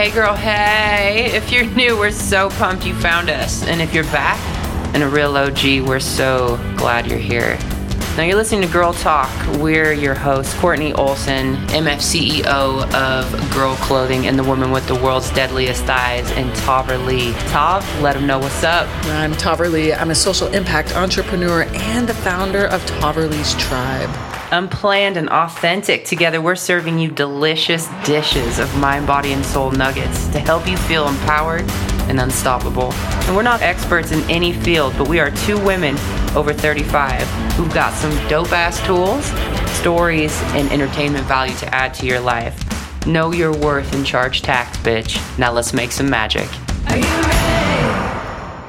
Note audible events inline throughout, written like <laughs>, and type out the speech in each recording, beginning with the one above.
Hey, girl, hey. If you're new, we're so pumped you found us. And if you're back and a real OG, we're so glad you're here. Now, you're listening to Grrrl Talk. We're your hosts, Kortney Olson, MF CEO of Grrrl Clothing and the woman with the world's deadliest thighs, and Tahverlee. Tav, let them know what's up. I'm Tahverlee. I'm a social impact entrepreneur and the founder of Tahverlee's Tribe. Unplanned and authentic, together we're serving you delicious dishes of mind, body, and soul nuggets to help you feel empowered and unstoppable. And we're not experts in any field, but we are two women over 35 who've got some dope ass tools, stories, and entertainment value to add to your life. Know your worth and charge tax, bitch. Now let's make some magic.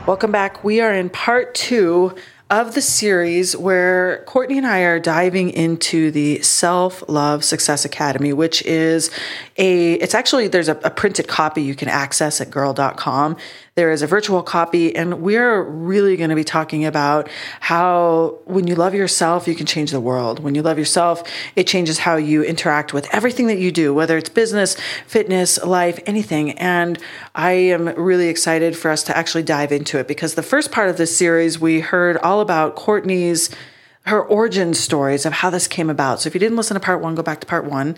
Welcome back. We are in part two of the series where Kortney and I are diving into the Self Love Success Academy, which is a, it's actually, there's a, a printed copy you can access at grrrl.com. There is a virtual copy, and we're really going to be talking about how when you love yourself, you can change the world. When you love yourself, it changes how you interact with everything that you do, whether it's business, fitness, life, anything. And I am really excited for us to actually dive into it because the first part of this series, we heard all about Kortney's her origin stories of how this came about. So if you didn't listen to part one, go back to part one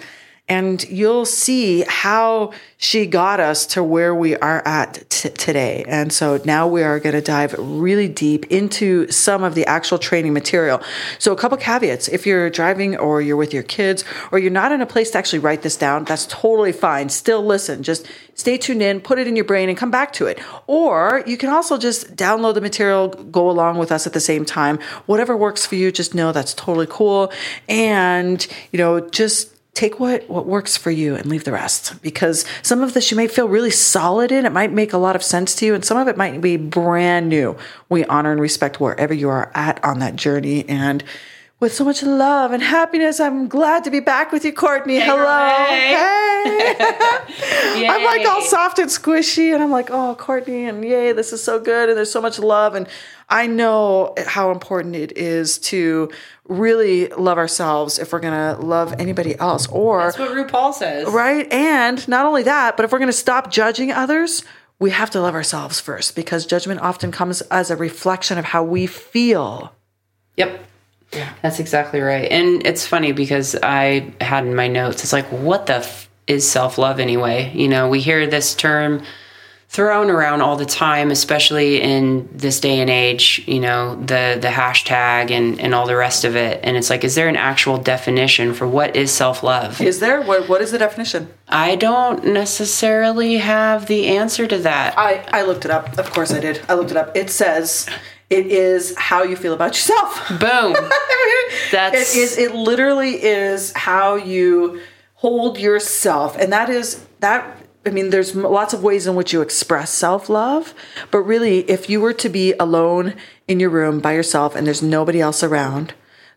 and you'll see how she got us to where we are at t- today. And so now we are going to dive really deep into some of the actual training material. So, a couple caveats if you're driving or you're with your kids or you're not in a place to actually write this down, that's totally fine. Still listen, just stay tuned in, put it in your brain, and come back to it. Or you can also just download the material, go along with us at the same time. Whatever works for you, just know that's totally cool. And, you know, just take what what works for you and leave the rest because some of this you may feel really solid in it might make a lot of sense to you and some of it might be brand new we honor and respect wherever you are at on that journey and with so much love and happiness. I'm glad to be back with you, Kortney. Hey, Hello. hey. Hey. <laughs> I'm like all soft and squishy, and I'm like, oh, Kortney, and yay, this is so good, and there's so much love. And I know how important it is to really love ourselves if we're going to love anybody else. Or, That's what RuPaul says. right? And not only that, but if we're going to stop judging others, we have to love ourselves first because judgment often comes as a reflection of how we feel. Yep. Yeah. That's exactly right. And it's funny because I had in my notes, it's like, what the f- is self love anyway? You know, we hear this term thrown around all the time, especially in this day and age, you know, the, the hashtag and, and all the rest of it. And it's like, is there an actual definition for what is self love? Is there? What, what is the definition? I don't necessarily have the answer to that. I, I looked it up. Of course I did. I looked it up. It says it is how you feel about yourself. Boom. <laughs> That's- it is it literally is how you hold yourself. And that is that I mean there's lots of ways in which you express self-love, but really if you were to be alone in your room by yourself and there's nobody else around,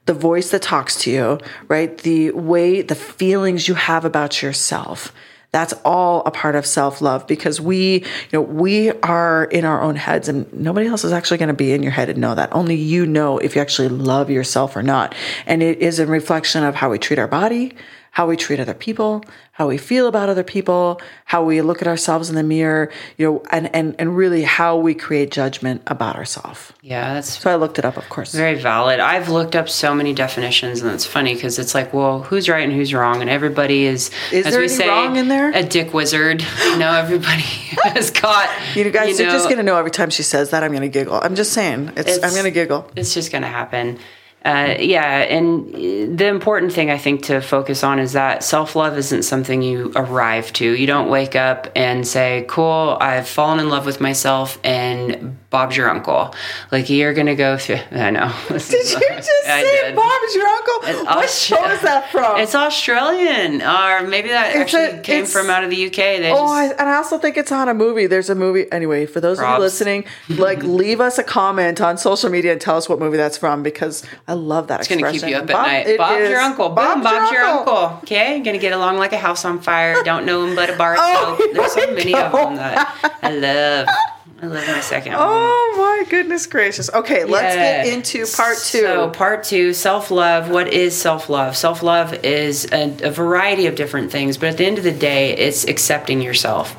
the voice that talks to you, right? The way, the feelings you have about yourself. That's all a part of self love because we, you know, we are in our own heads and nobody else is actually going to be in your head and know that. Only you know if you actually love yourself or not. And it is a reflection of how we treat our body, how we treat other people, how we feel about other people, how we look at ourselves in the mirror, you know, and, and, and really how we create judgment about ourselves. yeah, that's So I looked it up, of course. Very valid. I've looked up so many definitions, and it's funny because it's like, well, who's right and who's wrong, and everybody is, Is as there we any say, wrong in there? a dick wizard. You know, everybody <laughs> has got. You guys you are just going to know every time she says that, I'm going to giggle. I'm just saying. It's, I'm going to giggle. It's just going to happen. Uh, yeah, and the important thing I think to focus on is that self love isn't something you arrive to. You don't wake up and say, "Cool, I've fallen in love with myself," and Bob's your uncle. Like you're gonna go through. <laughs> I know. <laughs> Did you <laughs> just I say did. Bob's your uncle? It's what Austra- show is that from? It's Australian, or maybe that It's actually a- came from out of the UK. They Oh, just, I, and I also think it's on a movie. There's a movie. Anyway, for those of you listening, like leave us a comment on social media and tell us what movie that's from because I love that it's gonna expression. keep you up at night. Bob's your uncle. Boom, Bob's, your uncle. Okay, gonna get along like a house on fire. Don't know him but a bar Oh. There's so many go. of them that I love. I love my second. Oh my goodness gracious. Okay, let's get into part two. So, part two, self love. What is self love? Self love is a, a variety of different things, but at the end of the day, it's accepting yourself.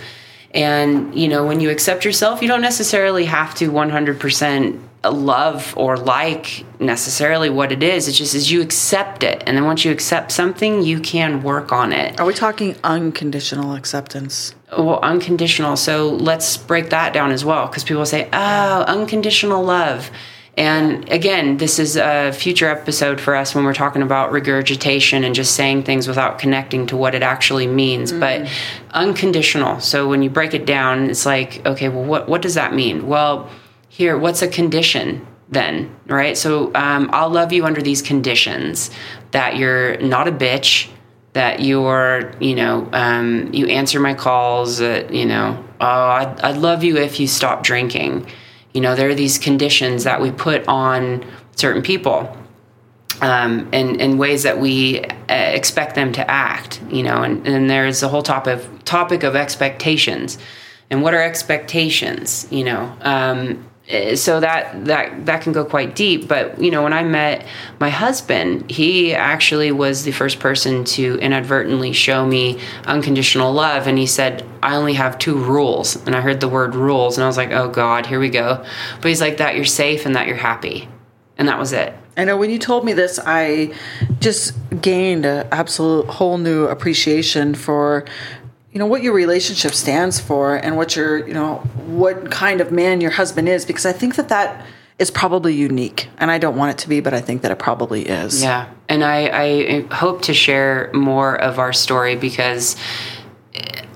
And, you know, when you accept yourself, you don't necessarily have to 100% love or like necessarily what it is. It's just as you accept it. And then once you accept something, you can work on it. Are we talking unconditional acceptance? Well, unconditional. So let's break that down as well because people say, oh, unconditional love. And again, this is a future episode for us when we're talking about regurgitation and just saying things without connecting to what it actually means. Mm. But unconditional. So when you break it down, it's like, okay, well, what, what does that mean? Well, here, what's a condition then? Right? So um, I'll love you under these conditions that you're not a bitch, that you're, you know, um, you answer my calls, that, you know, oh, I'd, I'd love you if you stop drinking. You know, there are these conditions that we put on certain people um, and, in ways that we uh, expect them to act, you know, and, and there's a whole topic, topic of expectations. And what are expectations, you know? Um, Eh, so that that that can go quite deep. But you know when i met my husband he actually was the first person to inadvertently show me unconditional love. And he said i only have two rules. And i heard the word rules and i was like oh god here we go. But he's like that you're safe and that you're happy. And that was it. I know when you told me this, I just gained an absolute whole new appreciation for, you know, what your relationship stands for and what your, you know, what kind of man your husband is, because I think that that is probably unique. And I don't want it to be, but I think that it probably is. Yeah, and I, I hope to share more of our story because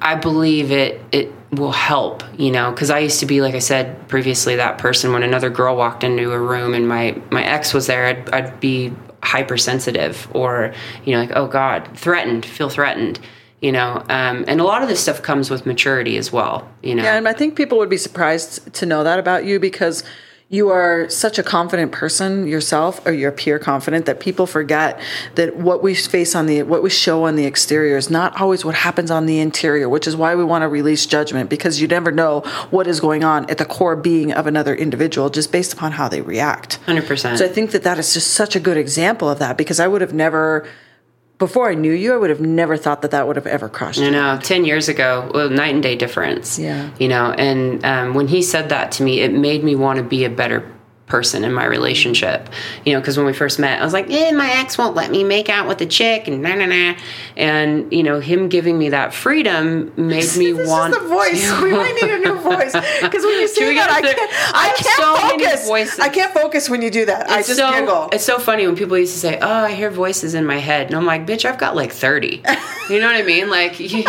I believe it it will help. You know, because I used to be like I said previously that person when another girl walked into a room and my my ex was there, I'd, I'd be hypersensitive or you know like oh god threatened feel threatened you know um, and a lot of this stuff comes with maturity as well you know Yeah, and I think people would be surprised to know that about you because you are such a confident person yourself, or you appear confident that people forget that what we face on the what we show on the exterior is not always what happens on the interior, which is why we want to release judgment because you never know what is going on at the core being of another individual just based upon how they react. 100% So I think that that is just such a good example of that because I would have never before I knew you, I would have never thought that that would have ever crossed You you. know, 10 years ago, well, night and day difference. Yeah. You know, and um, when he said that to me, it made me want to be a better person in my relationship. You know, because when we first met, I was like, eh, my ex won't let me make out with a chick and na na na. And, you know, him giving me that freedom made <laughs> me This want. is the voice. to- <laughs> we might need a new <laughs> voice because when you say that, I can't. I I can't so focus. voices. I can't focus when you do that. I It's just so, giggle. It's so funny when people used to say, "Oh, I hear voices in my head," and I'm like, "Bitch, I've got like 30." You know what I mean? Like, you,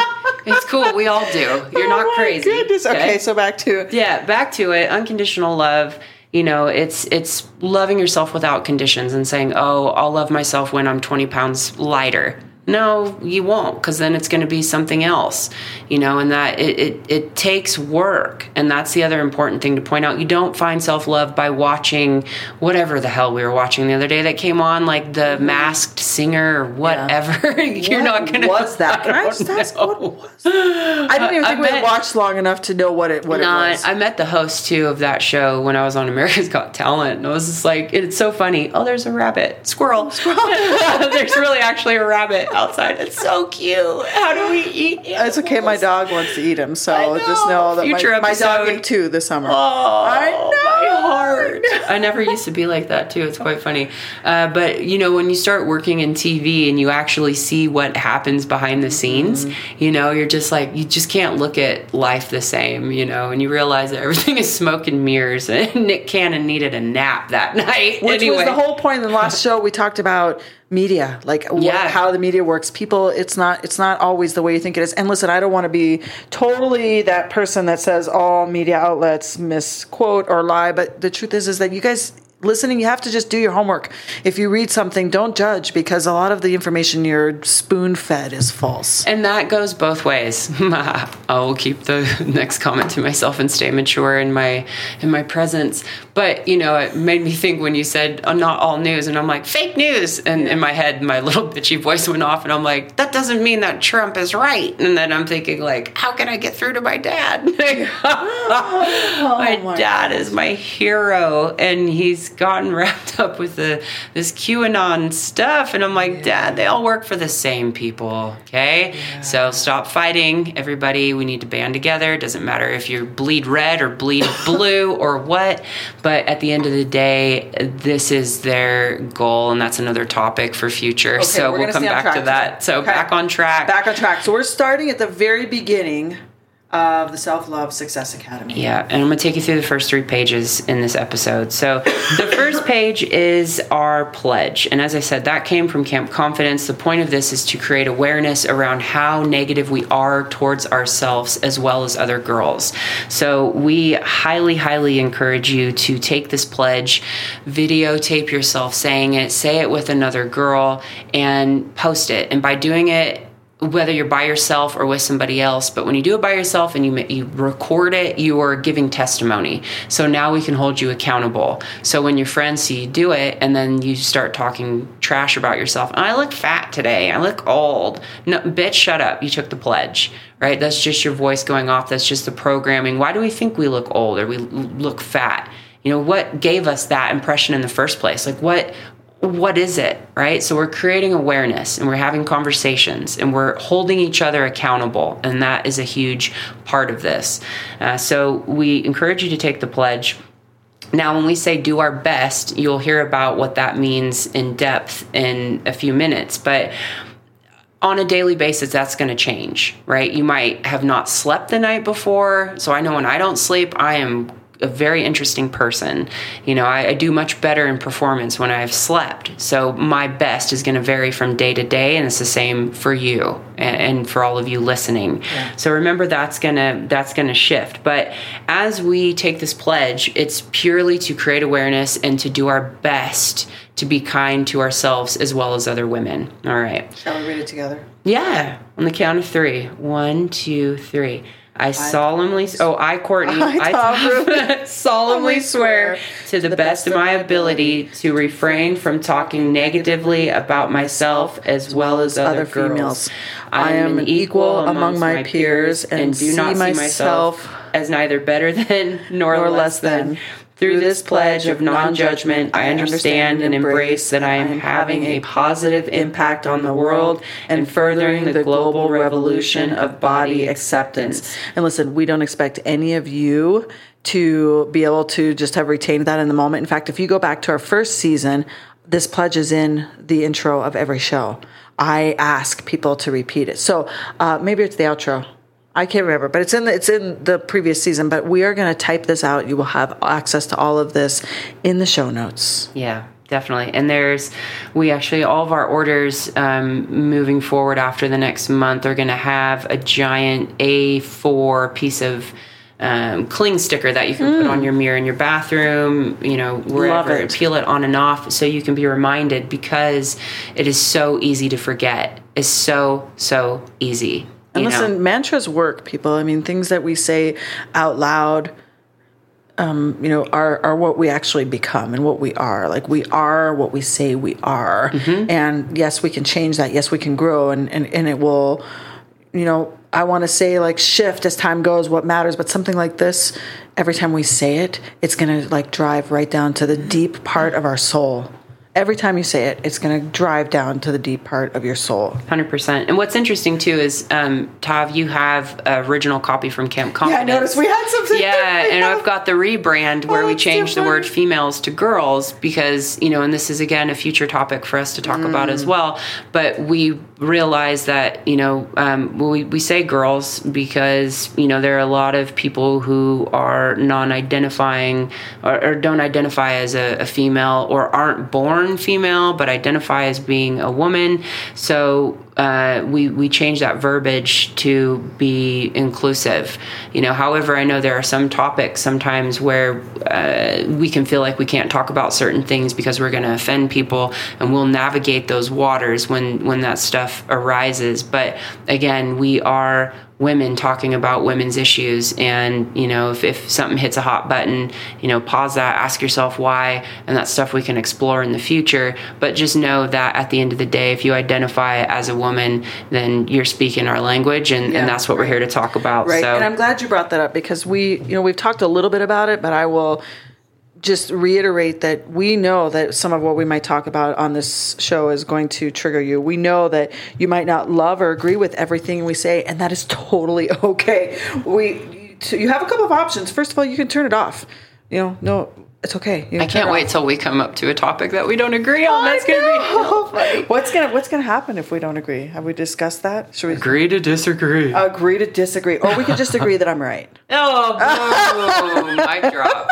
it's cool. We all do. You're not Oh my crazy. Goodness. Okay, so back to yeah back to it unconditional love you know it's it's loving yourself without conditions and saying oh i'll love myself when i'm 20 pounds lighter no you won't because then it's going to be something else you know and that it, it it takes work and that's the other important thing to point out you don't find self-love by watching whatever the hell we were watching the other day that came on like the mm-hmm. masked singer or whatever <laughs> you're What not gonna was that? Can <laughs> I just don't know. what was? I didn't even I think we bet- had watched long enough to know what it what No, it was. I met the host too of that show when I was on America's Got Talent, and I was just like, it's so funny. Oh, there's a rabbit, squirrel <laughs> squirrel. there's really actually a rabbit outside. It's so cute. How do we eat? it's okay. My dog wants to eat him, so I just know. know that Future my, my dog episode. ate two this summer. Oh, I know. my heart. I never used to be like that too. It's quite funny. Uh, but you know, when you start working in TV and you actually see what happens behind the scenes, Mm-hmm. you know, you're just like you just can't look at life the same. You know, and you realize that everything <laughs> is smoke and mirrors. And Nick Cannon needed a nap that <laughs> night. Which anyway. was the whole point in the last <laughs> show. We talked about media, like wh- Yeah. how the media works. People, it's not it's not always the way you think it is. And listen, I don't want to be totally that person that says all media outlets misquote or lie, but the truth is is that you guys listening, you have to just do your homework. If you read something, don't judge because a lot of the information you're spoon fed is false. And that goes both ways. <laughs> I will keep the <laughs> next comment to myself and stay mature in my in my presence. But you know, it made me think when you said oh, not all news, and I'm like fake news, and in my head, my <laughs> little bitchy voice went off, and I'm like, that doesn't mean that Trump is right. And then I'm thinking like, how can I get through to my dad? oh, my, my dad is my hero, and he's gotten <laughs> wrapped up with the this QAnon stuff, and I'm like, yeah. Dad, they all work for the same people, okay? Yeah. So stop fighting, everybody. We need to band together. It doesn't matter if you bleed red or bleed <laughs> blue or what, but at the end of the day, this is their goal, and that's another topic for future. Okay, so we'll come back to that. So okay. back on track. Back on track. So we're starting at the very beginning of the Self Love Success Academy. Yeah, and I'm going to take you through the first three pages in this episode. So, the <coughs> first page is our pledge. And as I said, that came from Camp Confidence. The point of this is to create awareness around how negative we are towards ourselves as well as other girls. So, we highly, highly encourage you to take this pledge, videotape yourself saying it, say it with another girl, and post it. And by doing it, whether you're by yourself or with somebody else but when you do it by yourself and you you record it you are giving testimony. So now we can hold you accountable. So when your friends see you do it and then you start talking trash about yourself i look fat today. I look old. No bitch shut up. You took the pledge right? That's just your voice going off. That's just the programming. Why do we think we look old or we look fat? You know what gave us that impression in the first place? Like what what is it, right? So we're creating awareness and we're having conversations and we're holding each other accountable. And that is a huge part of this. Uh, so we encourage you to take the pledge. Now, when we say do our best, you'll hear about what that means in depth in a few minutes. But on a daily basis, that's going to change, right? You might have not slept the night before. So I know when I don't sleep, I am a very interesting person. You know, I, I do much better in performance when I've slept. So my best is going to vary from day to day, and it's the same for you and, and for all of you listening. Yeah. So remember that's gonna that's gonna shift. But as we take this pledge, it's purely to create awareness and to do our best to be kind to ourselves as well as other women. All right. Shall we read it together? Yeah. On the count of three. One, two, three. I, solemnly, oh, I, Kortney, <laughs> I, I <laughs> <laughs> solemnly swear to the, the best, best of my ability to refrain from talking negatively about myself as well as other, females. I am an equal among my peers and do not see myself as neither better than nor, nor less than. Through this pledge of non judgment, I understand and embrace that I am having a positive impact on the world and furthering the global revolution of body acceptance. And listen, we don't expect any of you to be able to just have retained that in the moment. In fact, if you go back to our first season, this pledge is in the intro of every show. I ask people to repeat it. So uh, maybe it's the outro. I can't remember, but it's in the, it's in the previous season. But we are going to type this out. You will have access to all of this in the show notes. Yeah, definitely. And there's we actually all of our orders um, moving forward after the next month are going to have a giant A4 piece of. Um, cling sticker that you can mm. put on mm. your mirror in your bathroom, you know, wherever, it. peel it on and off so you can be reminded because it is so easy to forget. It's so, so easy. And listen, know? mantras work, people. I mean, things that we say out loud, um, you know, are are what we actually become and what we are. Like we are what we say we are. Mm-hmm. And yes, we can change that. Yes, we can grow, and and and it will, you know. I want to say like shift as time goes, what matters, but something like this, every time we say it, it's going to like drive right down to the deep part of our soul every time you say it, it's going to drive down to the deep part of your soul. 100%. And what's interesting too is, um, Tav, you have an original copy from Camp Confidence. Yeah, I noticed we had something. Yeah, <laughs> and I've got the rebrand where oh, we changed the word females to girls because, you know, and this is again a future topic for us to talk mm. about as mm. well. But we realize that, you know, um, we, we say girls because, you know, there are a lot of people who are non identifying or, or, don't identify as a, a female or aren't born female but identify as being a woman. So uh, we we change that verbiage to be inclusive. You know, however, I know there are some topics sometimes where uh, we can feel like we can't talk about certain things because we're going to offend people, and we'll navigate those waters when when that stuff arises. But again, we are women talking about women's issues. And you know if, if something hits a hot button you know pause that ask yourself why and that's stuff we can explore in the future. But just know that at the end of the day if you identify as a woman then you're speaking our language and, Yeah, and that's what we're here to talk about. Right. so And I'm glad you brought that up because we, you know, we've talked a little bit about it, but I will just reiterate that we know that some of what we might talk about on this show is going to trigger you. We know that you might not love or agree with everything we say, and that is <laughs> totally okay. We, you have a couple of options. First of all, you can turn it off. You know, no, it's okay. You can I turn can't wait off. till we come up to a topic that we don't agree on. That's going to be hell. <laughs> What's gonna What's gonna happen if we don't agree? Have we discussed that? Should we Agree to disagree. agree to disagree, or we could just agree that I'm right? <laughs> oh, boom! Mic drop.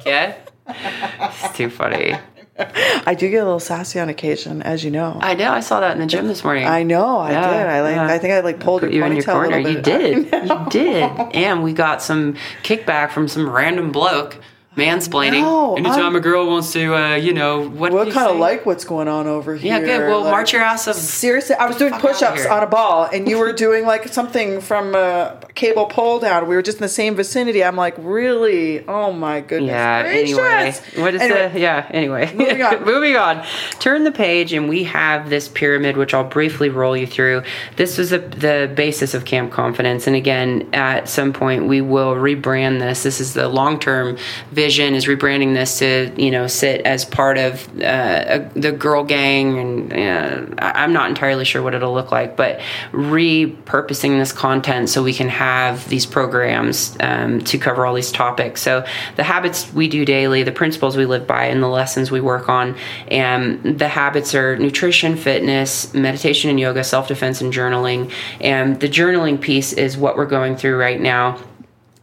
Okay, it's too funny. I do get a little sassy on occasion, as you know. I know. I saw that in the gym this morning. I know, I Yeah, did. I like. yeah. I think I like pulled Put your you in your corner. You <laughs> did. You did. And we got some kickback from some random bloke mansplaining. know, Anytime I'm- a girl wants to, uh, you know, what? Well, kind of like what's going on over here. Yeah, good. Well, like- march your ass up. Seriously, I was doing push-ups on a ball, and you were <laughs> doing like something from a cable pull down. We were just in the same vicinity. I'm like, really? Oh my goodness! Yeah. gracious. Anyway, what is Anyway, the? Yeah. Anyway, Moving <laughs> on. moving on. Turn the page, and we have this pyramid, which I'll briefly roll you through. This was the the basis of Camp Confidence, and again, at some point, we will rebrand this. This is the long term vision. Is rebranding this to you know sit as part of uh, a, the girl gang, and uh, I'm not entirely sure what it'll look like, but repurposing this content so we can have these programs um, to cover all these topics. So the habits we do daily, the principles we live by, and the lessons we work on. And the habits are nutrition, fitness, meditation and yoga, self defense, and journaling. And the journaling piece is what we're going through right now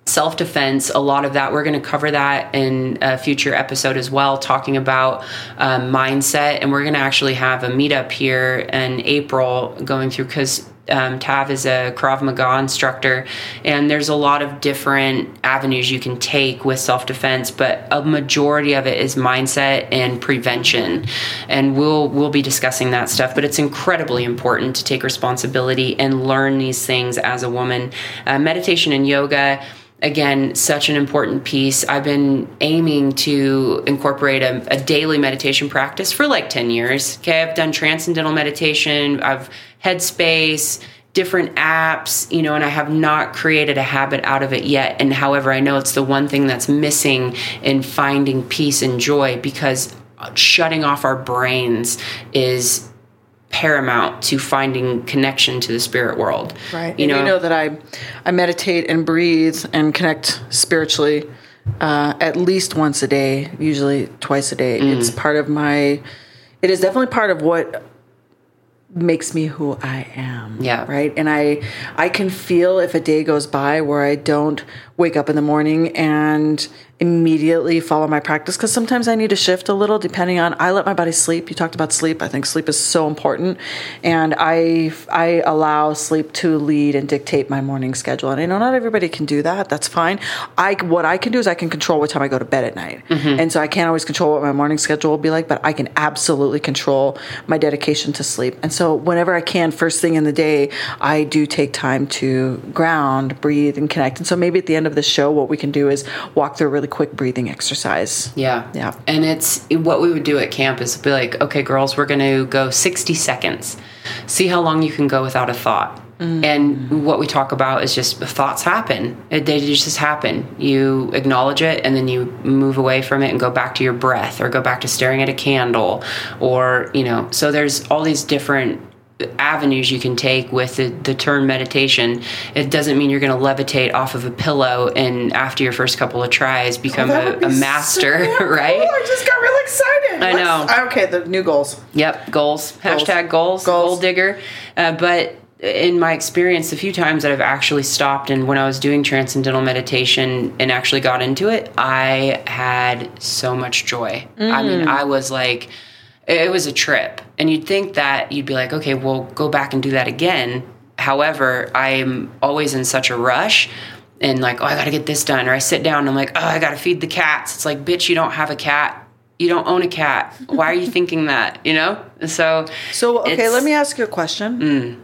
self defense, a lot of that. We're going to cover that in a future episode as well, talking about um, mindset. And we're going to actually have a meetup here in April going through because. Um, Tav is a Krav Maga instructor, and there's a lot of different avenues you can take with self defense, but a majority of it is mindset and prevention. And we'll we'll be discussing that stuff. But it's incredibly important to take responsibility and learn these things as a woman. Uh, meditation and yoga again such an important piece. I've been aiming to incorporate a, a daily meditation practice for like 10 years. Okay i've done transcendental meditation. I've headspace different apps you know and i have not created a habit out of it yet. And however i know it's the one thing that's missing in finding peace and joy because shutting off our brains is paramount to finding connection to the spirit world Right. you and know, you know that I I meditate and breathe and connect spiritually uh, at least once a day, usually twice a day. Mm. It's part of my. It is definitely part of what makes me who I am. Yeah. Right. And I I can feel if a day goes by where I don't wake up in the morning and immediately follow my practice because sometimes I need to shift a little depending on I let my body sleep. You talked about sleep. I think sleep is so important and I I allow sleep to lead and dictate my morning schedule. And I know not everybody can do that. That's fine. I what I can do is I can control what time I go to bed at night. Mm-hmm. And so I can't always control what my morning schedule will be like, but I can absolutely control my dedication to sleep. And so whenever I can first thing in the day, I do take time to ground, breathe and connect. And so maybe at the end of the show what we can do is walk through a really quick breathing exercise. Yeah. Yeah. And it's what we would do at camp is be like, okay, girls, we're going to go 60 seconds. See how long you can go without a thought. Mm. And what we talk about is just thoughts happen. They just happen. You acknowledge it and then you move away from it and go back to your breath or go back to staring at a candle or, you know, so there's all these different avenues you can take with the, the term meditation. It doesn't mean you're going to levitate off of a pillow and after your first couple of tries become That a, be a master, so cool. <laughs> right? I just got really excited. I know. Okay, the new goals. Yep, goals. Hashtag goals. Goals. Goal digger. Uh, but in my experience, the few times that I've actually stopped and when I was doing transcendental meditation and actually got into it, I had so much joy. I mean, I was like, it was a trip. And you'd think that you'd be like, okay, well, go back and do that again. However, I'm always in such a rush and like, oh, I got to get this done. Or I sit down and I'm like, oh, I got to feed the cats. It's like, bitch, you don't have a cat. You don't own a cat. <laughs> Why are you thinking that? You know? So, So, okay, let me ask you a question. Mm.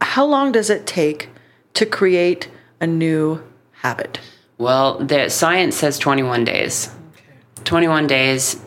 How long does it take to create a new habit? Well, the science says 21 days. 21 days,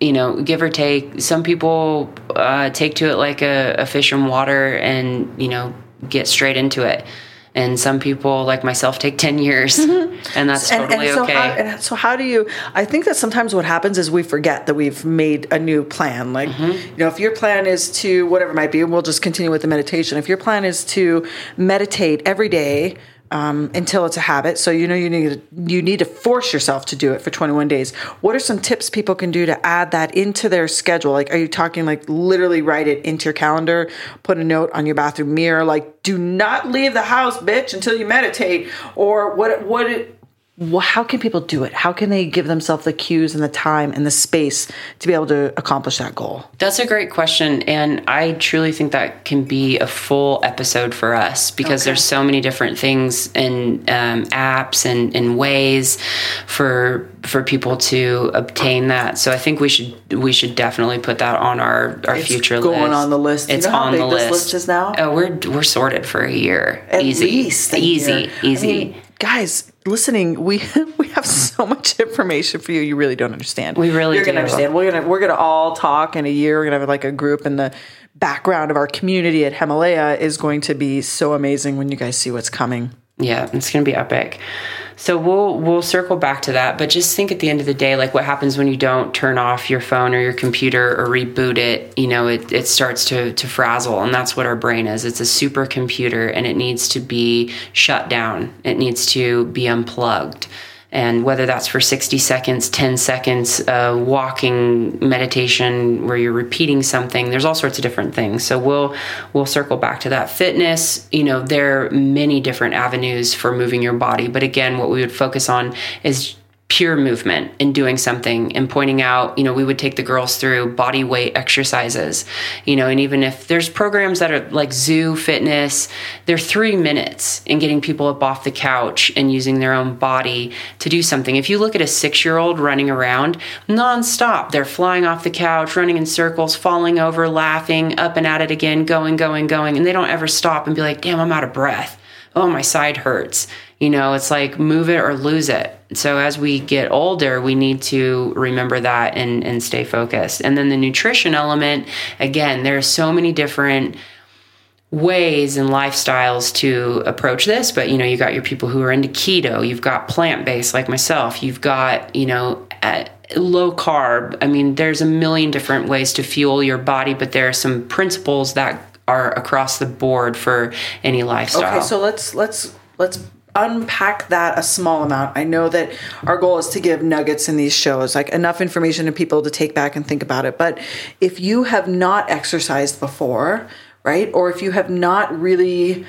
you know, give or take. Some people uh, take to it like a, a fish in water and, you know, get straight into it. And some people, like myself, take 10 years. <laughs> And that's And, totally and so okay. how, and so how do you i think that sometimes what happens is we forget that we've made a new plan like Mm-hmm. you know if your plan is to whatever it might be and we'll just continue with the meditation if your plan is to meditate every day um, until it's a habit. So you know you need to, you need to force yourself to do it for 21 days. What are some tips people can do to add that into their schedule? Like are you talking like literally write it into your calendar put a note on your bathroom mirror like do not leave the house bitch until you meditate or what what it, well, how can people do it? How can they give themselves the cues and the time and the space to be able to accomplish that goal? That's a great question. And I truly think that can be a full episode for us because there's so many different things and um, apps and, and ways for for people to obtain that. So I think we should we should definitely put that on our, our It's future going list. on the list. You It's know how on the list. list is now? Oh, we're we're sorted for a year. At easy. least easy. year. Easy. I mean, guys, listening, we <laughs> we have so much information for you. You really don't understand. We really You're gonna understand. We're gonna we're gonna all talk in a year. We're gonna have like a group, and the background of our community at Himalaya is going to be so amazing when you guys see what's coming. Yeah, it's going to be epic. So we'll we'll circle back to that, but just think at the end of the day, like what happens when you don't turn off your phone or your computer or reboot it. You know, it it starts to to frazzle, and that's what our brain is. It's a supercomputer, and it needs to be shut down. It needs to be unplugged. And whether that's for 60 seconds, 10 seconds, uh, walking meditation where you're repeating something, there's all sorts of different things. So we'll we'll circle back to that. Fitness, you know, there are many different avenues for moving your body, but again, what we would focus on is pure movement and doing something and pointing out, you know, we would take the girls through body weight exercises, you know, and even if there's programs that are like zoo fitness, they're three minutes in getting people up off the couch and using their own body to do something. If you look at a six year old running around nonstop, they're flying off the couch, running in circles, falling over, laughing, up and at it again, going, going, going, and they don't ever stop and be like, damn, I'm out of breath. Oh, my side hurts. You know, it's like move it or lose it. So as we get older, we need to remember that and, and stay focused. And then the nutrition element, again, there are so many different ways and lifestyles to approach this but you know you got your people who are into keto you've got plant-based like myself you've got you know low carb i mean there's a million different ways to fuel your body but there are some principles that are across the board for any lifestyle Okay, so let's let's let's unpack that a small amount. I know that our goal is to give nuggets in these shows, like enough information to people to take back and think about it. But if you have not exercised before, right? Or if you have not really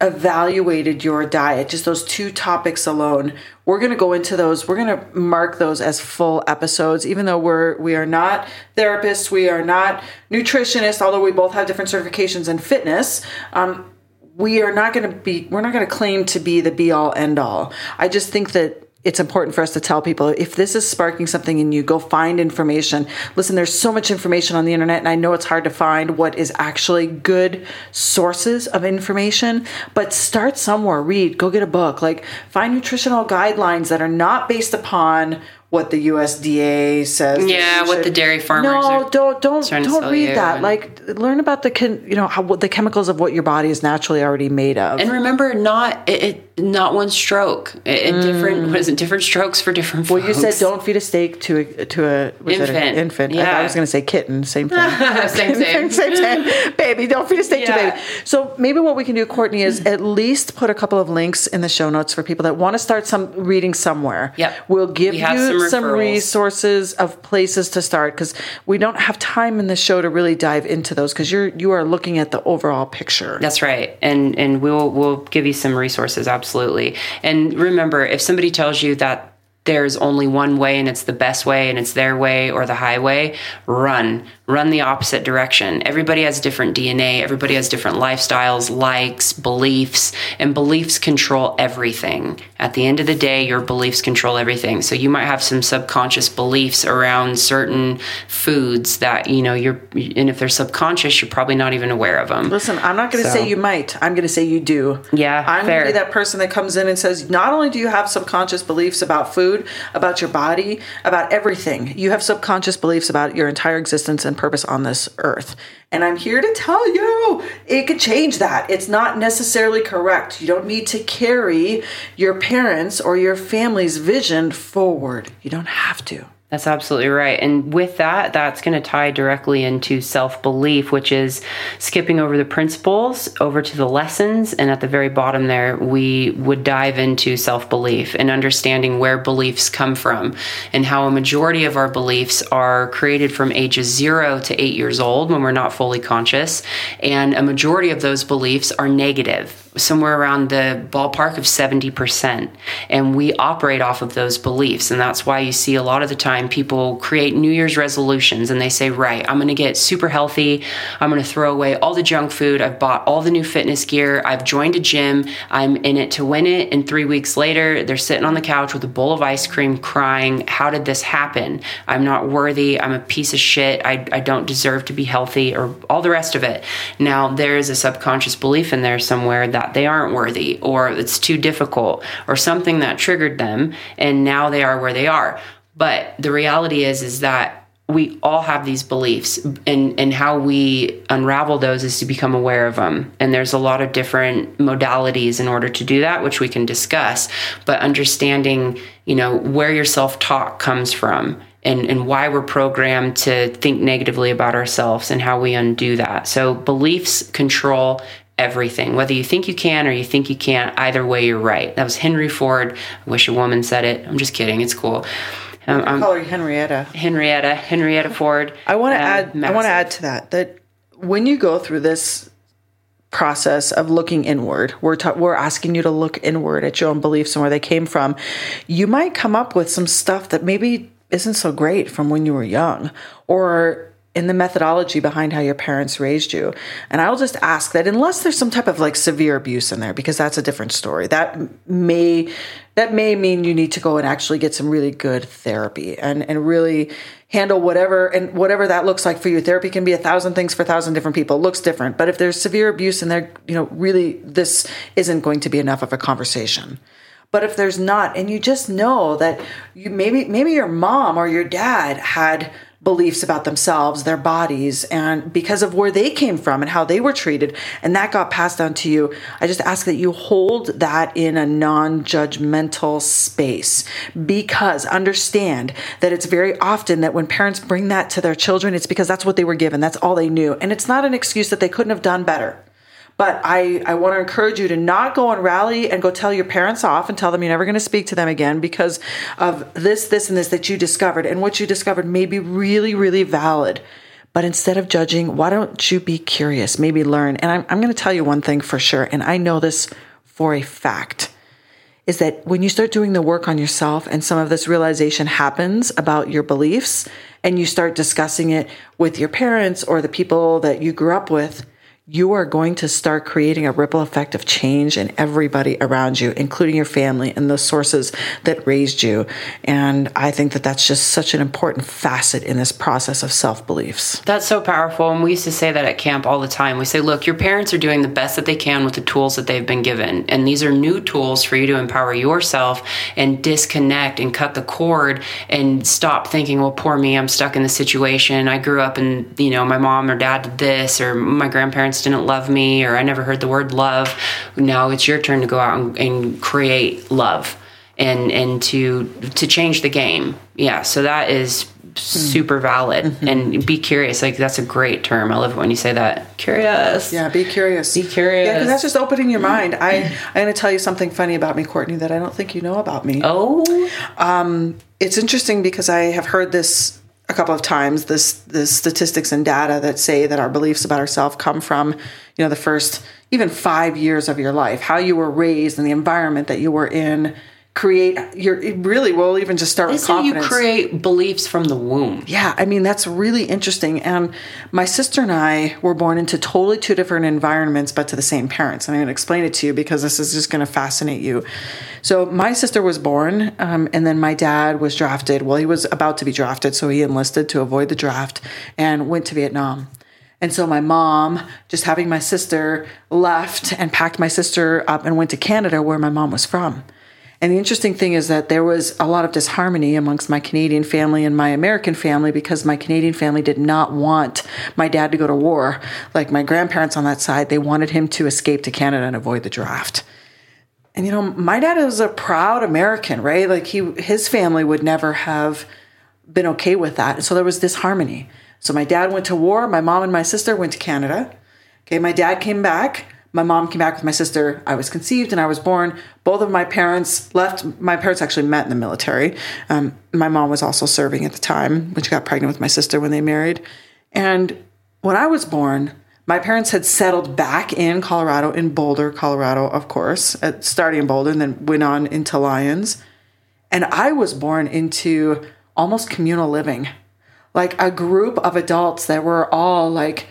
evaluated your diet, just those two topics alone, we're going to go into those. We're going to mark those as full episodes, even though we're we are not therapists, we are not nutritionists, although we both have different certifications in fitness. Um, we are not going to be we're not going to claim to be the be all end all. I just think that it's important for us to tell people if this is sparking something in you, go find information. Listen, there's so much information on the internet, and I know it's hard to find what is actually good sources of information, but start somewhere. Read, go get a book. Like, find nutritional guidelines that are not based upon what the USDA says. Yeah, you what the dairy farmers No, are don't don't don't read that. and- Like, learn about the can you know how what the chemicals of what your body is naturally already made of. and remember not it, it not one stroke it, it different what is it different strokes for different Mm. well, you said don't feed a steak to a to a was it Infant. an infant. I, Yeah. I was going to say kitten. Same thing. <laughs> <laughs> same same same, same. <laughs> Baby, don't feed a steak to baby. So maybe what we can do, Kortney, is at least put a couple of links in the show notes for people that want to start some reading somewhere. Yep. We'll give We have you some some, resources of places to start because we don't have time in the show to really dive into those because you're you are looking at the overall picture. That's right, and and we'll we'll give you some resources absolutely. And remember, if somebody tells you that there's only one way and it's the best way and it's their way or the highway, run. Run the opposite direction. Everybody has different DNA, everybody has different lifestyles, likes, beliefs, and beliefs control everything. At the end of the day, your beliefs control everything. So you might have some subconscious beliefs around certain foods that, you know, you're, and if they're subconscious, you're probably not even aware of them. Listen, I'm not going to So- say you might. I'm going to say you do. Yeah, I'm going to be that person that comes in and says, not only do you have subconscious beliefs about food, about your body, about everything, you have subconscious beliefs about your entire existence and purpose on this earth. And I'm here to tell you, it could change that. It's not necessarily correct. You don't need to carry your parents or your family's vision forward. You don't have to. That's absolutely right. And with that, that's going to tie directly into self belief, which is skipping over the principles over to the lessons. And at the very bottom there, we would dive into self belief and understanding where beliefs come from and how a majority of our beliefs are created from ages zero to eight years old when we're not fully conscious. And a majority of those beliefs are negative somewhere around the ballpark of 70%. And we operate off of those beliefs. And that's why you see a lot of the time people create New Year's resolutions and they say, right, I'm going to get super healthy. I'm going to throw away all the junk food. I've bought all the new fitness gear. I've joined a gym. I'm in it to win it. And three weeks later, they're sitting on the couch with a bowl of ice cream crying, How did this happen? I'm not worthy. I'm a piece of shit. I, I don't deserve to be healthy or all the rest of it. Now, there is a subconscious belief in there somewhere that they aren't worthy or it's too difficult or something that triggered them and now they are where they are. But the reality is is that we all have these beliefs and and how we unravel those is to become aware of them and there's a lot of different modalities in order to do that which we can discuss. But understanding you know where your self-talk comes from and, and why we're programmed to think negatively about ourselves and how we undo that. So beliefs control everything whether you think you can or you think you can't either way you're right that was henry ford i wish a woman said it i'm just kidding it's cool um, I'm- Call her Henrietta. Henrietta, Henrietta Ford. I want to uh, add. I want to add to that that when you go through this process of looking inward, we're ta- we're asking you to look inward at your own beliefs and where they came from. You might come up with some stuff that maybe isn't so great from when you were young, or in the methodology behind how your parents raised you. And I'll just ask that unless there's some type of like severe abuse in there, because that's a different story. That may that may mean you need to go and actually get some really good therapy and and really handle whatever and whatever that looks like for you. Therapy can be a thousand things for a thousand different people. It looks different. But if there's severe abuse in there, you know, really this isn't going to be enough of a conversation. But if there's not, and you just know that you maybe maybe your mom or your dad had beliefs about themselves, their bodies, and because of where they came from and how they were treated, and that got passed down to you, I just ask that you hold that in a non judgmental space because understand that it's very often that when parents bring that to their children, it's because that's what they were given, that's all they knew. And it's not an excuse that they couldn't have done better. But I, I want to encourage you to not go and rally and go tell your parents off and tell them you're never going to speak to them again because of this, this, and this that you discovered. And what you discovered may be really, really valid. But instead of judging, why don't you be curious? Maybe learn. And I'm, I'm going to tell you one thing for sure. And I know this for a fact is that when you start doing the work on yourself and some of this realization happens about your beliefs and you start discussing it with your parents or the people that you grew up with, you are going to start creating a ripple effect of change in everybody around you, including your family and the sources that raised you. And I think that that's just such an important facet in this process of self beliefs. That's so powerful. And we used to say that at camp all the time. We say, look, your parents are doing the best that they can with the tools that they've been given. And these are new tools for you to empower yourself and disconnect and cut the cord and stop thinking, well, poor me, I'm stuck in this situation. I grew up and, you know, my mom or dad did this, or my grandparents didn't love me, or I never heard the word love. Now it's your turn to go out and, and create love and and to to change the game. Yeah, so that is hmm. super valid mm-hmm. and be curious like that's a great term i love it when you say that curious Yeah, be curious. Be curious. Yeah, because that's just opening your mm-hmm. mind. I, I'm going to tell you something funny about me, Kortney, that I don't think you know about me. oh um it's interesting because I have heard this a couple of times. This the statistics and data that say that our beliefs about ourselves come from you know the first even five years of your life, how you were raised and the environment that you were in create your it really will even just start This with how you create beliefs from the womb. Yeah, I mean, that's really interesting. And my sister and I were born into totally two different environments, but to the same parents. And I'm going to explain it to you because this is just going to fascinate you. So, my sister was born, um, and then my dad was drafted. Well, he was about to be drafted, so he enlisted to avoid the draft and went to Vietnam. And so my mom, just having my sister, left and packed my sister up and went to Canada, where my mom was from. And the interesting thing is that there was a lot of disharmony amongst my Canadian family and my American family because my Canadian family did not want my dad to go to war. Like my grandparents on that side, they wanted him to escape to Canada and avoid the draft. And you know, my dad was a proud American, right? Like he his family would never have been okay with that. And so there was disharmony. So my dad went to war, my mom and my sister went to Canada. Okay, my dad came back. My mom came back with my sister. I was conceived and I was born. Both of my parents left. My parents actually met in the military. Um, my mom was also serving at the time she got pregnant with my sister when they married. And when I was born, my parents had settled back in Colorado, in Boulder, Colorado, of course, at, starting in Boulder and then went on into Lyons. And I was born into almost communal living, like a group of adults that were all like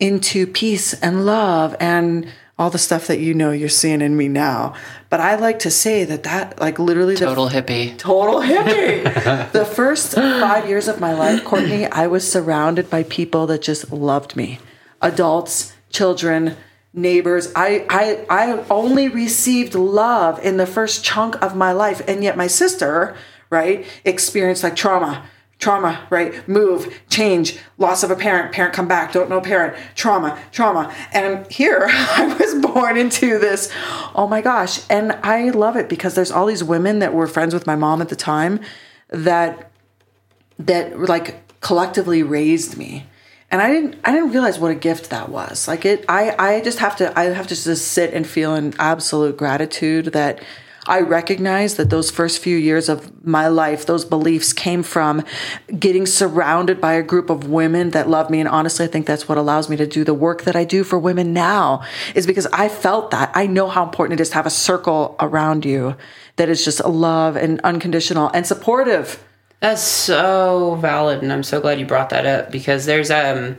into peace and love and all the stuff that you know you're seeing in me now. But I like to say that that like literally the Total hippie. total hippie. <laughs> the first five years of my life, Kortney, I was surrounded by people that just loved me. Adults, children, neighbors. I, I I only received love in the first chunk of my life. And yet my sister, right, experienced like trauma. Trauma, right? Move, change, loss of a parent, parent come back, don't know parent, trauma, trauma. And here <laughs> I was born into this, oh my gosh. And I love it because there's all these women that were friends with my mom at the time that that like collectively raised me and i didn't i didn't realize what a gift that was like it i i just have to i have to just sit and feel an absolute gratitude that I recognize that those first few years of my life, those beliefs came from getting surrounded by a group of women that love me. And honestly, I think that's what allows me to do the work that I do for women now, is because I felt that. I know how important it is to have a circle around you that is just love and unconditional and supportive. That's so valid, and I'm so glad you brought that up because there's um,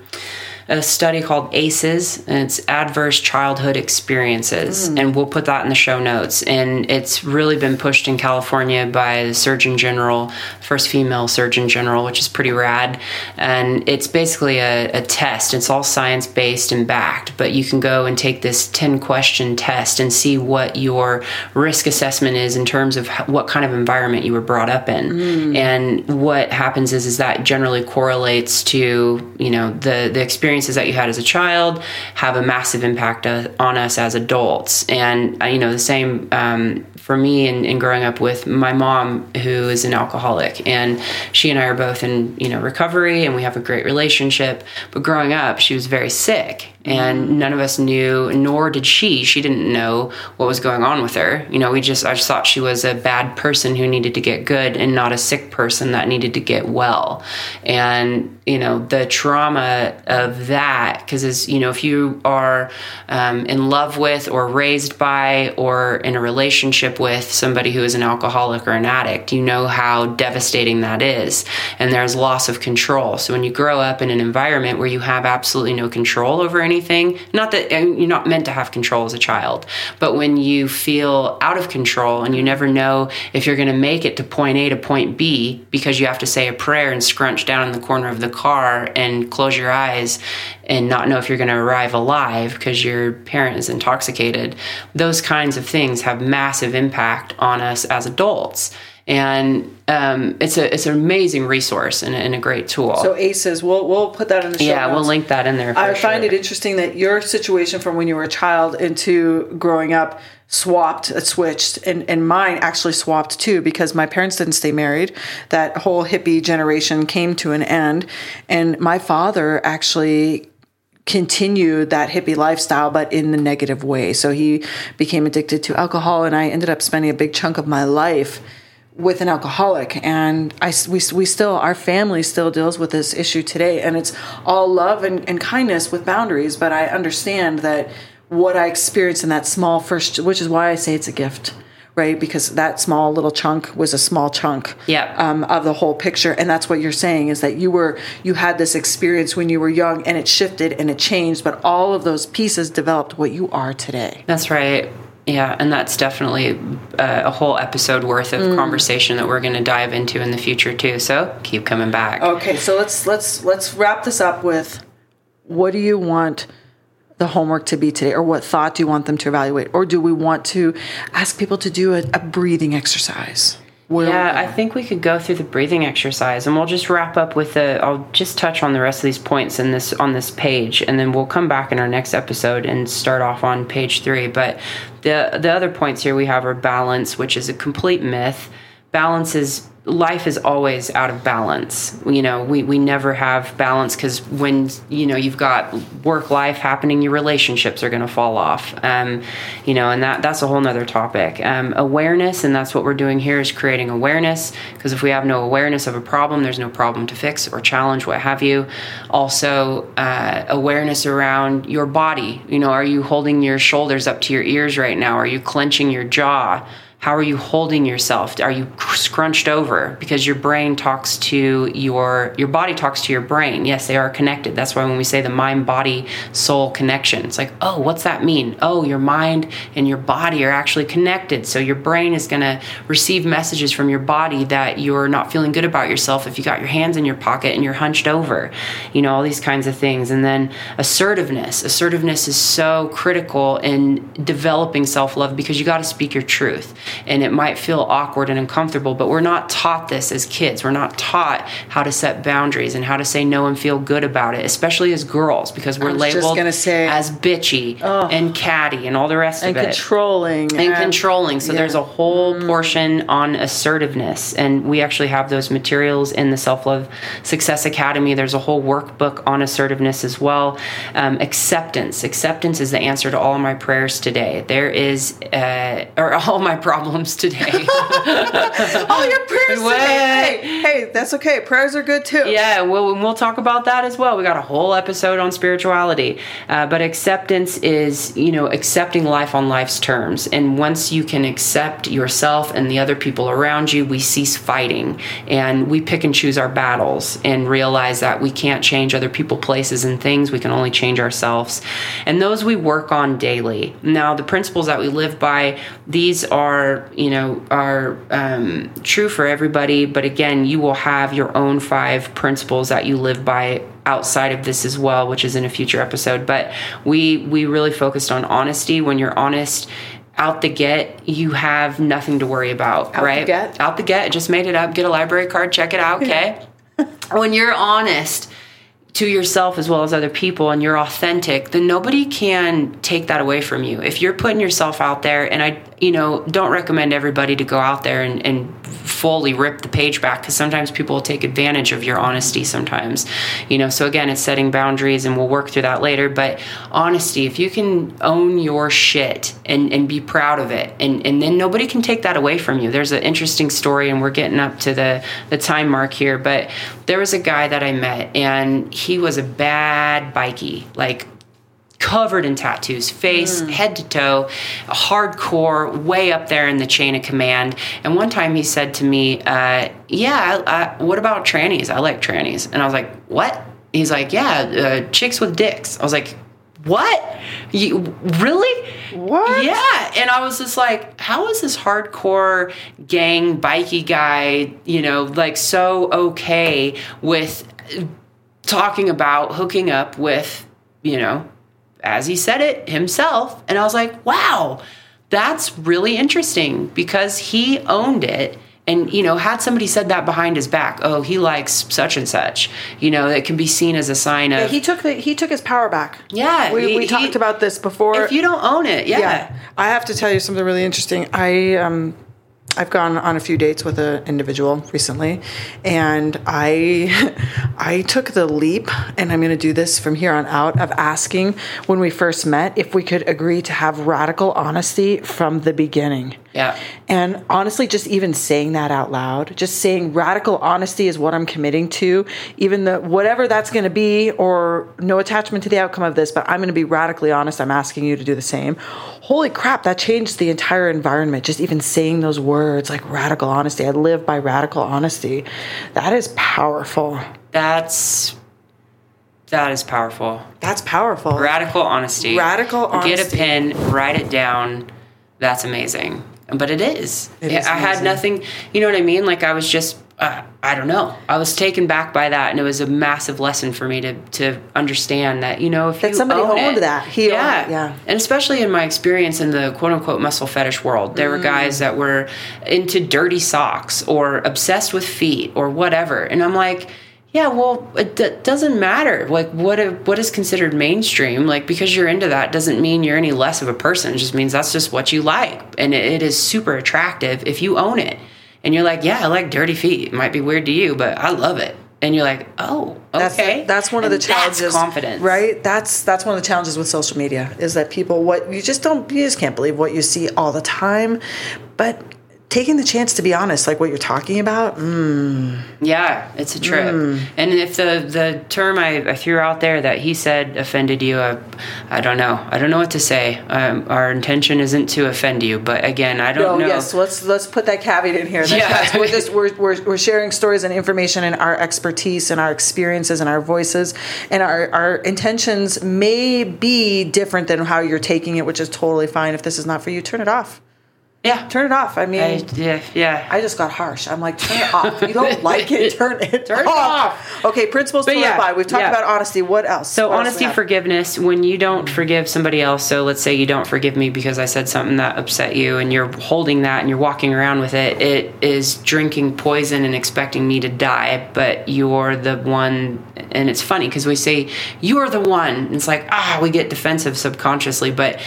a study called ACEs, and it's Adverse Childhood Experiences, hmm. and we'll put that in the show notes. And it's really been pushed in California by the Surgeon General, first female Surgeon General, which is pretty rad. And it's basically a, a test. It's all science based and backed, but you can go and take this 10 question test and see what your risk assessment is in terms of what kind of environment you were brought up in. Hmm. And what happens is, is that generally correlates to, you know, the, the experiences that you had as a child have a massive impact on us as adults. And, uh, you know, the same um, for me in growing up with my mom, who is an alcoholic. And she and I are both in, you know, recovery and we have a great relationship. But growing up, she was very sick and none of us knew nor did she. She didn't know what was going on with her. You know we just i just thought she was a bad person who needed to get good and not a sick person that needed to get well. And you know the trauma of that because as you know if you are um, in love with or raised by or in a relationship with somebody who is an alcoholic or an addict you know how devastating that is. And there's loss of control. So when you grow up in an environment where you have absolutely no control over anything not that uh, you're not meant to have control as a child but when you feel out of control and you never know if you're going to make it to point a to point b because you have to say a prayer and scrunch down in the corner of the car and close your eyes and not know if you're going to arrive alive because your parent is intoxicated those kinds of things have massive impact on us as adults and um, it's a it's an amazing resource and, a- and a great tool So ACEs, we'll we'll put that in the show yeah we'll link that in there I find sure. it interesting that your situation from when you were a child into growing up swapped, switched, and, and mine actually swapped too because my parents didn't stay married. That whole hippie generation came to an end, and my father actually continued that hippie lifestyle, but in the negative way. So he became addicted to alcohol, and I ended up spending a big chunk of my life with an alcoholic and I, we, we still our family still deals with this issue today and it's all love and, and kindness with boundaries but i understand that what i experienced in that small first which is why i say it's a gift right? Because that small little chunk was a small chunk Yeah. um, of the whole picture. And that's what you're saying is that you were you had this experience when you were young and it shifted and it changed, but all of those pieces developed what you are today. That's right. Yeah, and that's definitely uh, a whole episode worth Mm. of conversation that we're going to dive into in the future too. So keep coming back. Okay, so let's let's let's wrap this up with what do you want the homework to be today or what thought do you want them to evaluate or do we want to ask people to do a, a breathing exercise Yeah, I think we could go through the breathing exercise, and we'll just wrap up with the. I'll just touch on the rest of these points in this on this page, and then we'll come back in our next episode and start off on page three. But the the other points here we have are balance, which is a complete myth. Balance is life is always out of balance. You know, we, we never have balance because when you know you've got work life happening, your relationships are going to fall off. Um, you know, and that that's a whole nother topic. Um, awareness, and that's what we're doing here is creating awareness. Because if we have no awareness of a problem, there's no problem to fix or challenge, what have you. Also, uh, awareness around your body. You know, are you holding your shoulders up to your ears right now? Are you clenching your jaw? How are you holding yourself? Are you scrunched over? Because your brain talks to your your body talks to your brain. Yes, they are connected. That's why when we say the mind body soul connection, it's like, "Oh, what's that mean?" Oh, your mind and your body are actually connected. So your brain is going to receive messages from your body that you're not feeling good about yourself if you got your hands in your pocket and you're hunched over. You know, all these kinds of things. And then assertiveness. Assertiveness is so critical in developing self-love because you got to speak your truth and it might feel awkward and uncomfortable, but we're not taught this as kids. We're not taught how to set boundaries and how to say no and feel good about it, especially as girls, because we're labeled say- as bitchy and catty and all the rest of it. And controlling and controlling. So there's a whole Mm. portion on assertiveness, and we actually have those materials in the Self Love Success Academy. There's a whole workbook on assertiveness as well. Um, acceptance. Acceptance is the answer to all my prayers today. There is, uh, or <laughs> all my problems today. <laughs> all your prayers today. Hey, hey, that's okay. Prayers are good too. Yeah, we'll, we'll talk about that as well. We got a whole episode on spirituality. Uh, but acceptance is, you know, accepting life on life's terms. And once you can accept yourself and the other people around you, we cease fighting and we pick and choose our battles and realize that we can't change other people, places, and things. We can only change ourselves. And those we work on daily. Now, the principles that we live by, these are, you know, are um, true for everybody. But again, you will have your own five principles that you live by outside of this as well, which is in a future episode. But we we really focused on honesty. When you're honest out the get, you have nothing to worry about, the right? get? Out the get, just made it up. Get a library card, check it out, <laughs> okay? when you're honest to yourself as well as other people and you're authentic, then nobody can take that away from you. If you're putting yourself out there, and I, you know, don't recommend everybody to go out there and, and fully rip the page back because sometimes people will take advantage of your honesty sometimes, you know. So again, it's setting boundaries and we'll work through that later. But honesty, if you can own your shit and, and be proud of it, and, and then nobody can take that away from you. There's an interesting story, and we're getting up to the, the time mark here, but there was a guy that I met, and he was a bad bikie, like covered in tattoos, face, head to toe, hardcore, way up there in the chain of command. And one time he said to me, uh, "Yeah, I, I, what about trannies? I like trannies." And I was like, "What?" He's like, "Yeah, uh, chicks with dicks." I was like, "What? You really?" What? Yeah, and I was just like, how is this hardcore gang bikey guy, you know, like so okay with talking about hooking up with, you know, as he said it himself. And I was like, wow, that's really interesting because he owned it. And you know, had somebody said that behind his back, oh, he likes such and such, you know, it can be seen as a sign of He took the he took his power back. Yeah, we, he- we he- talked about this before. if you don't own it, yeah. yeah, I have to tell you something really interesting. I um, I've gone on a few dates with an individual recently, and I <laughs> I took the leap, and I'm going to do this from here on out of asking when we first met if we could agree to have radical honesty from the beginning. Yeah. And honestly, just even saying that out loud, just saying radical honesty is what I'm committing to, even the whatever that's going to be, or no attachment to the outcome of this, but I'm going to be radically honest. I'm asking you to do the same. Holy crap, that changed the entire environment. Just even saying those words like radical honesty. I live by radical honesty. That is powerful. That's that is powerful. That's powerful. Radical honesty. Radical honesty. Get a pen, write it down. That's amazing. But it is. It is I had nothing. You know what I mean? Like I was just. Uh, I don't know. I was taken back by that, and it was a massive lesson for me to to understand that you know if That you somebody own owned it- that. He yeah, it, yeah. and especially in my experience in the quote unquote muscle fetish world, there Mm. were guys that were into dirty socks or obsessed with feet or whatever, and I'm like. Yeah, well, it d- doesn't matter. Like, what what is considered mainstream? Like, because you're into that doesn't mean you're any less of a person. It just means that's just what you like, and it, it is super attractive if you own it. And you're like, yeah, I like dirty feet. It might be weird to you, but I love it. And you're like, oh, That's okay. that's one of the And challenges. That's confidence, right? That's that's one of the challenges with social media is that people what you just don't you just can't believe what you see all the time, but taking the chance to be honest, like what you're talking about. Mm, Yeah, it's a trip. And if the the term I, I threw out there that he said offended you, I, I don't know. I don't know what to say. Um, our intention isn't to offend you, but again, I don't oh know. yes, let's let's put that caveat in here. Yeah. yes, we're just we're, we're we're sharing stories and information and our expertise and our experiences and our voices and our our intentions may be different than how you're taking it, which is totally fine. If this is not for you, turn it off. Yeah, Turn it off. I mean. I, yeah, yeah. I just got harsh. I'm like, turn it off. You don't like it, <laughs> turn it Turn it off. Okay, principles to live yeah, by. We've talked yeah. about honesty. What else? So What honesty, have? forgiveness. When you don't forgive somebody else, so let's say you don't forgive me because I said something that upset you, and you're holding that and you're walking around with it. It is drinking poison and expecting me to die, but you're the one. And it's funny because we say you're the one. It's like ah, we get defensive subconsciously, but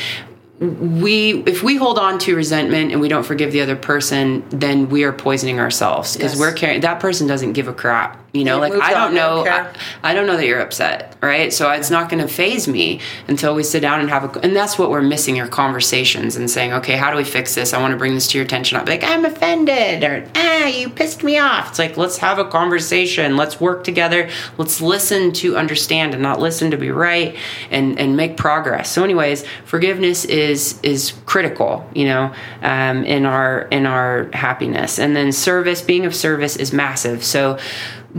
we if we hold on to resentment and we don't forgive the other person then we are poisoning ourselves because Yes. we're carrying that person doesn't give a crap you know like i don't know. I, I don't know that you're upset right? So it's not going to phase me until we sit down and have a and that's what we're missing are conversations and saying okay how do we fix this? I want to bring this to your attention. I'll be like i'm offended or ah you pissed me off. It's like let's have a conversation. Let's work together. Let's listen to understand and not listen to be right and and make progress. So anyways forgiveness is is critical you know um, in our in our happiness. And then service being of service is massive. So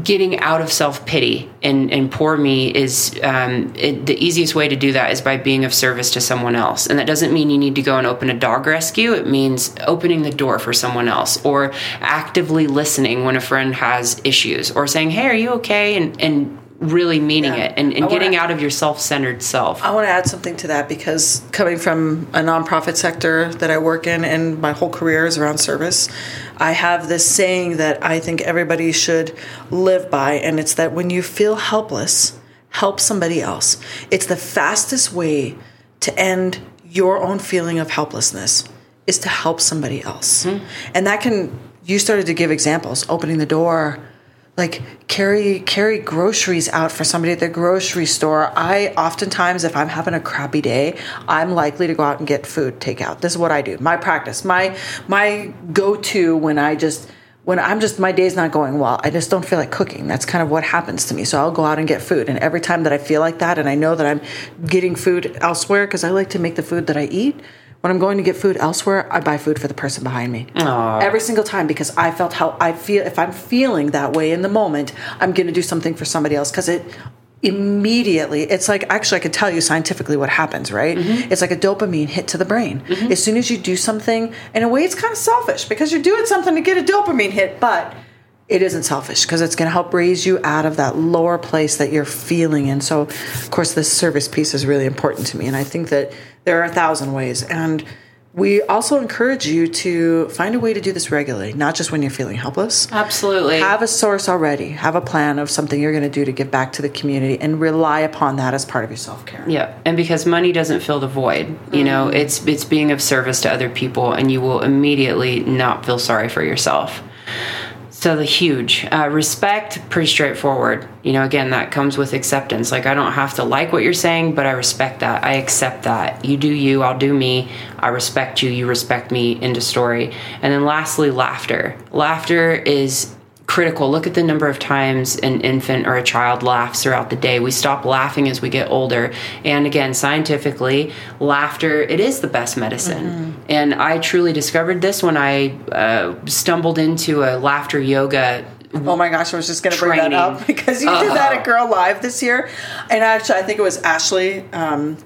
getting out of self pity and and poor me is um, it, the easiest way to do that is by being of service to someone else, and that doesn't mean you need to go and open a dog rescue. It means opening the door for someone else, or actively listening when a friend has issues, or saying, "Hey, are you okay?" and and really meaning Yeah. it and, and getting out of your self-centered self. I want to add something to that because coming from a nonprofit sector that I work in and my whole career is around service, I have this saying that I think everybody should live by, and it's that when you feel helpless, help somebody else. It's the fastest way to end your own feeling of helplessness is to help somebody else. Mm-hmm. And that can you started to give examples, opening the door, like carry carry groceries out for somebody at the grocery store. I oftentimes if i'm having a crappy day i'm likely to go out and get food takeout. This is what i do. My practice my my go-to when i just when i'm just my day's not going well i just don't feel like cooking. That's kind of what happens to me. So i'll go out and get food and every time that i feel like that and i know that i'm getting food elsewhere because i like to make the food that i eat when I'm going to get food elsewhere, I buy food for the person behind me. Every single time because I felt how I feel if I'm feeling that way in the moment, I'm going to do something for somebody else because it immediately it's like actually I could tell you scientifically what happens, right? Mm-hmm. It's like a dopamine hit to the brain. Mm-hmm. As soon as you do something, in a way it's kind of selfish because you're doing something to get a dopamine hit, but it isn't selfish because it's going to help raise you out of that lower place that you're feeling in. So, of course, this service piece is really important to me. And I think that there are a thousand ways. And we also encourage you to find a way to do this regularly, not just when you're feeling helpless. Absolutely. Have a source already, have a plan of something you're going to do to give back to the community and rely upon that as part of your self care. Yeah, and because money doesn't fill the void, you know, mm-hmm. it's it's being of service to other people, and you will immediately not feel sorry for yourself. So the huge uh, respect, pretty straightforward. You know, again, that comes with acceptance. Like I don't have to like what you're saying, but I respect that. I accept that. You do you, I'll do me. I respect you, you respect me. Into story. And then lastly, laughter. Laughter is critical. Look at the number of times an infant or a child laughs throughout the day. We stop laughing as we get older. And again, scientifically, laughter it is the best medicine. Mm-hmm. And I truly discovered this when I uh, stumbled into a laughter yoga Oh my gosh, I was just going to bring that up because you uh, did that at Girl Live this year. And actually, I think it was Ashley um,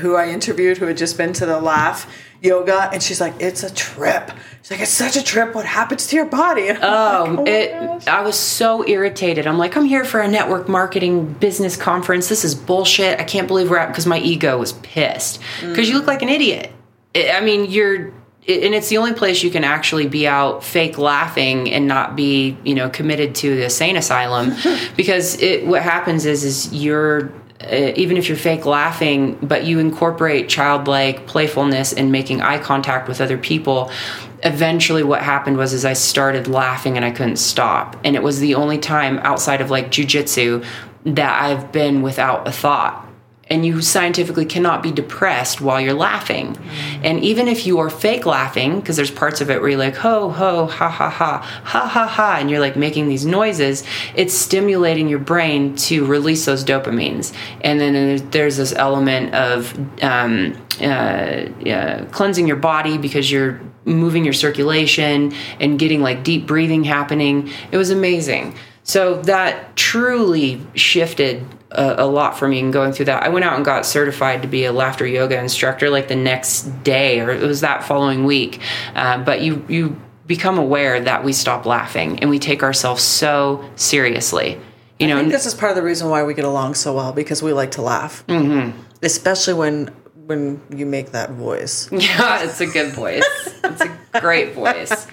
who I interviewed who had just been to the Laugh yoga and she's like it's a trip. She's like it's such a trip. What happens to your body? Oh, like, oh it i was so irritated. I'm like i'm here for a network marketing business conference. This is bullshit. I can't believe we're at because my ego was pissed. Because mm. you look like an idiot. I mean you're and it's the only place you can actually be out fake laughing and not be you know committed to the sane asylum. <laughs> Because it what happens is is you're Uh, even if you're fake laughing, but you incorporate childlike playfulness and making eye contact with other people, eventually what happened was is I started laughing and I couldn't stop. And it was the only time outside of like jujitsu that I've been without a thought and you scientifically cannot be depressed while you're laughing. Mm-hmm. And even if you are fake laughing, because there's parts of it where you're like, ho, ho, ha, ha, ha, ha, ha, ha, and you're like making these noises, it's stimulating your brain to release those dopamines. And then there's this element of um, uh, uh, cleansing your body because you're moving your circulation and getting like deep breathing happening. It was amazing. So that truly shifted a, a, lot for me in going through that. I went out and got certified to be a laughter yoga instructor like the next day, or it was that following week. Uh, but you you become aware that we stop laughing and we take ourselves so seriously. You know, this is part of the reason why we get along so well because we like to laugh, mm-hmm. especially when when you make that voice. <laughs> Yeah, it's a good voice. it's a great voice.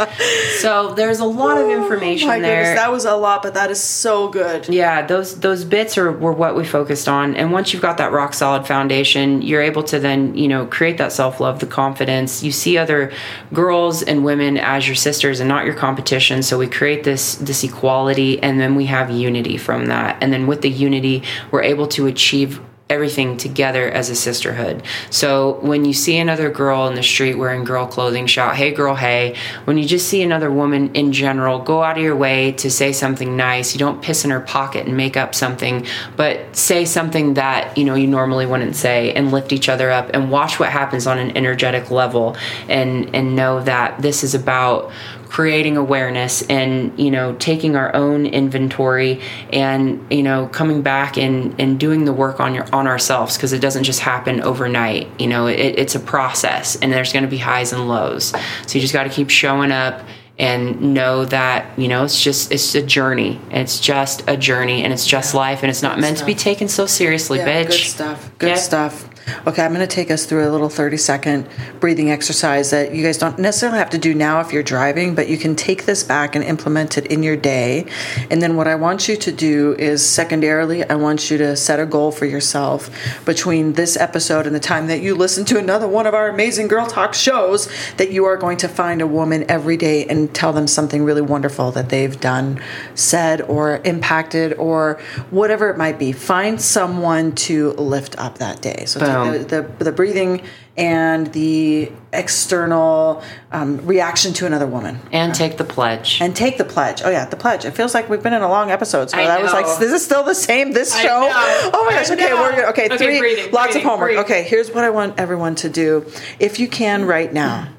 So there's a lot of oh information oh, there. Goodness, that was a lot, but that is so good. Yeah, those those bits are were what we focused on. And once you've got that rock solid foundation, you're able to then, you know, create that self-love, the confidence. You see other girls and women as your sisters and not your competition. So we create this this equality and then we have unity from that. And then with the unity, we're able to achieve everything together as a sisterhood. So when you see another girl in the street wearing Grrrl Clothing, shout, hey girl, hey. When you just see another woman in general, go out of your way to say something nice. You don't piss in her pocket and make up something, but say something that, you know, you normally wouldn't say and lift each other up and watch what happens on an energetic level and and know that this is about creating awareness and you know taking our own inventory and you know coming back and and doing the work on your on ourselves because it doesn't just happen overnight you know it, it's a process and there's going to be highs and lows. So you just got to keep showing up and know that you know it's just it's a journey. It's just a journey and it's just life and it's not meant to be taken so seriously yeah, bitch. good stuff. Good yeah. stuff Okay, I'm going to take us through a little 30 second breathing exercise that you guys don't necessarily have to do now if you're driving, but you can take this back and implement it in your day. And then what I want you to do is secondarily, I want you to set a goal for yourself between this episode and the time that you listen to another one of our amazing Grrrl Talk shows that you are going to find a woman every day and tell them something really wonderful that they've done, said, or impacted, or whatever it might be. Find someone to lift up that day. So the, the, the breathing and the external um, reaction to another woman. And take the pledge. And take the pledge. Oh yeah, the pledge. It feels like we've been in a long episode. So I that know. was like, this is still the same? This show? Oh my gosh. Okay, we're good. Okay, okay three. Breathing, lots breathing, of homework. Breathing. Okay, here's what I want everyone to do. If you can right now,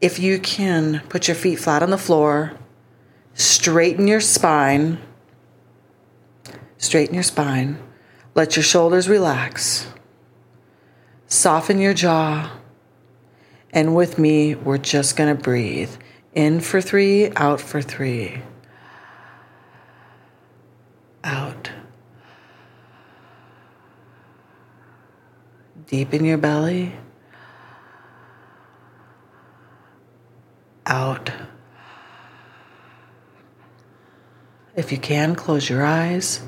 if you can put your feet flat on the floor, straighten your spine. Straighten your spine. Let your shoulders relax. Soften your jaw. And with me, we're just going to breathe. In for three, out for three. Out. Deep in your belly. Out. If you can, close your eyes.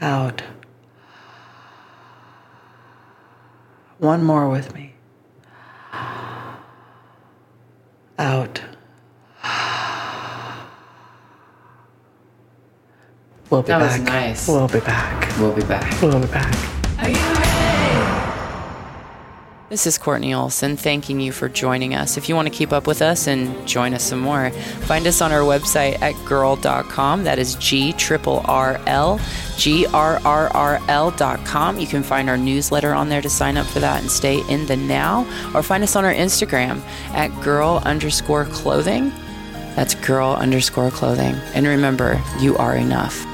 Out. One more with me. Out. We'll be that back. That was nice. We'll be back. We'll be back. We'll be back. This is Kortney Olson thanking you for joining us. If you want to keep up with us and join us some more, find us on our website at grrrl.com. That is G triple R L, G R R R L.com. You can find our newsletter on there to sign up for that and stay in the now, or find us on our Instagram at grrrl underscore clothing. That's grrrl underscore clothing. And remember, you are enough.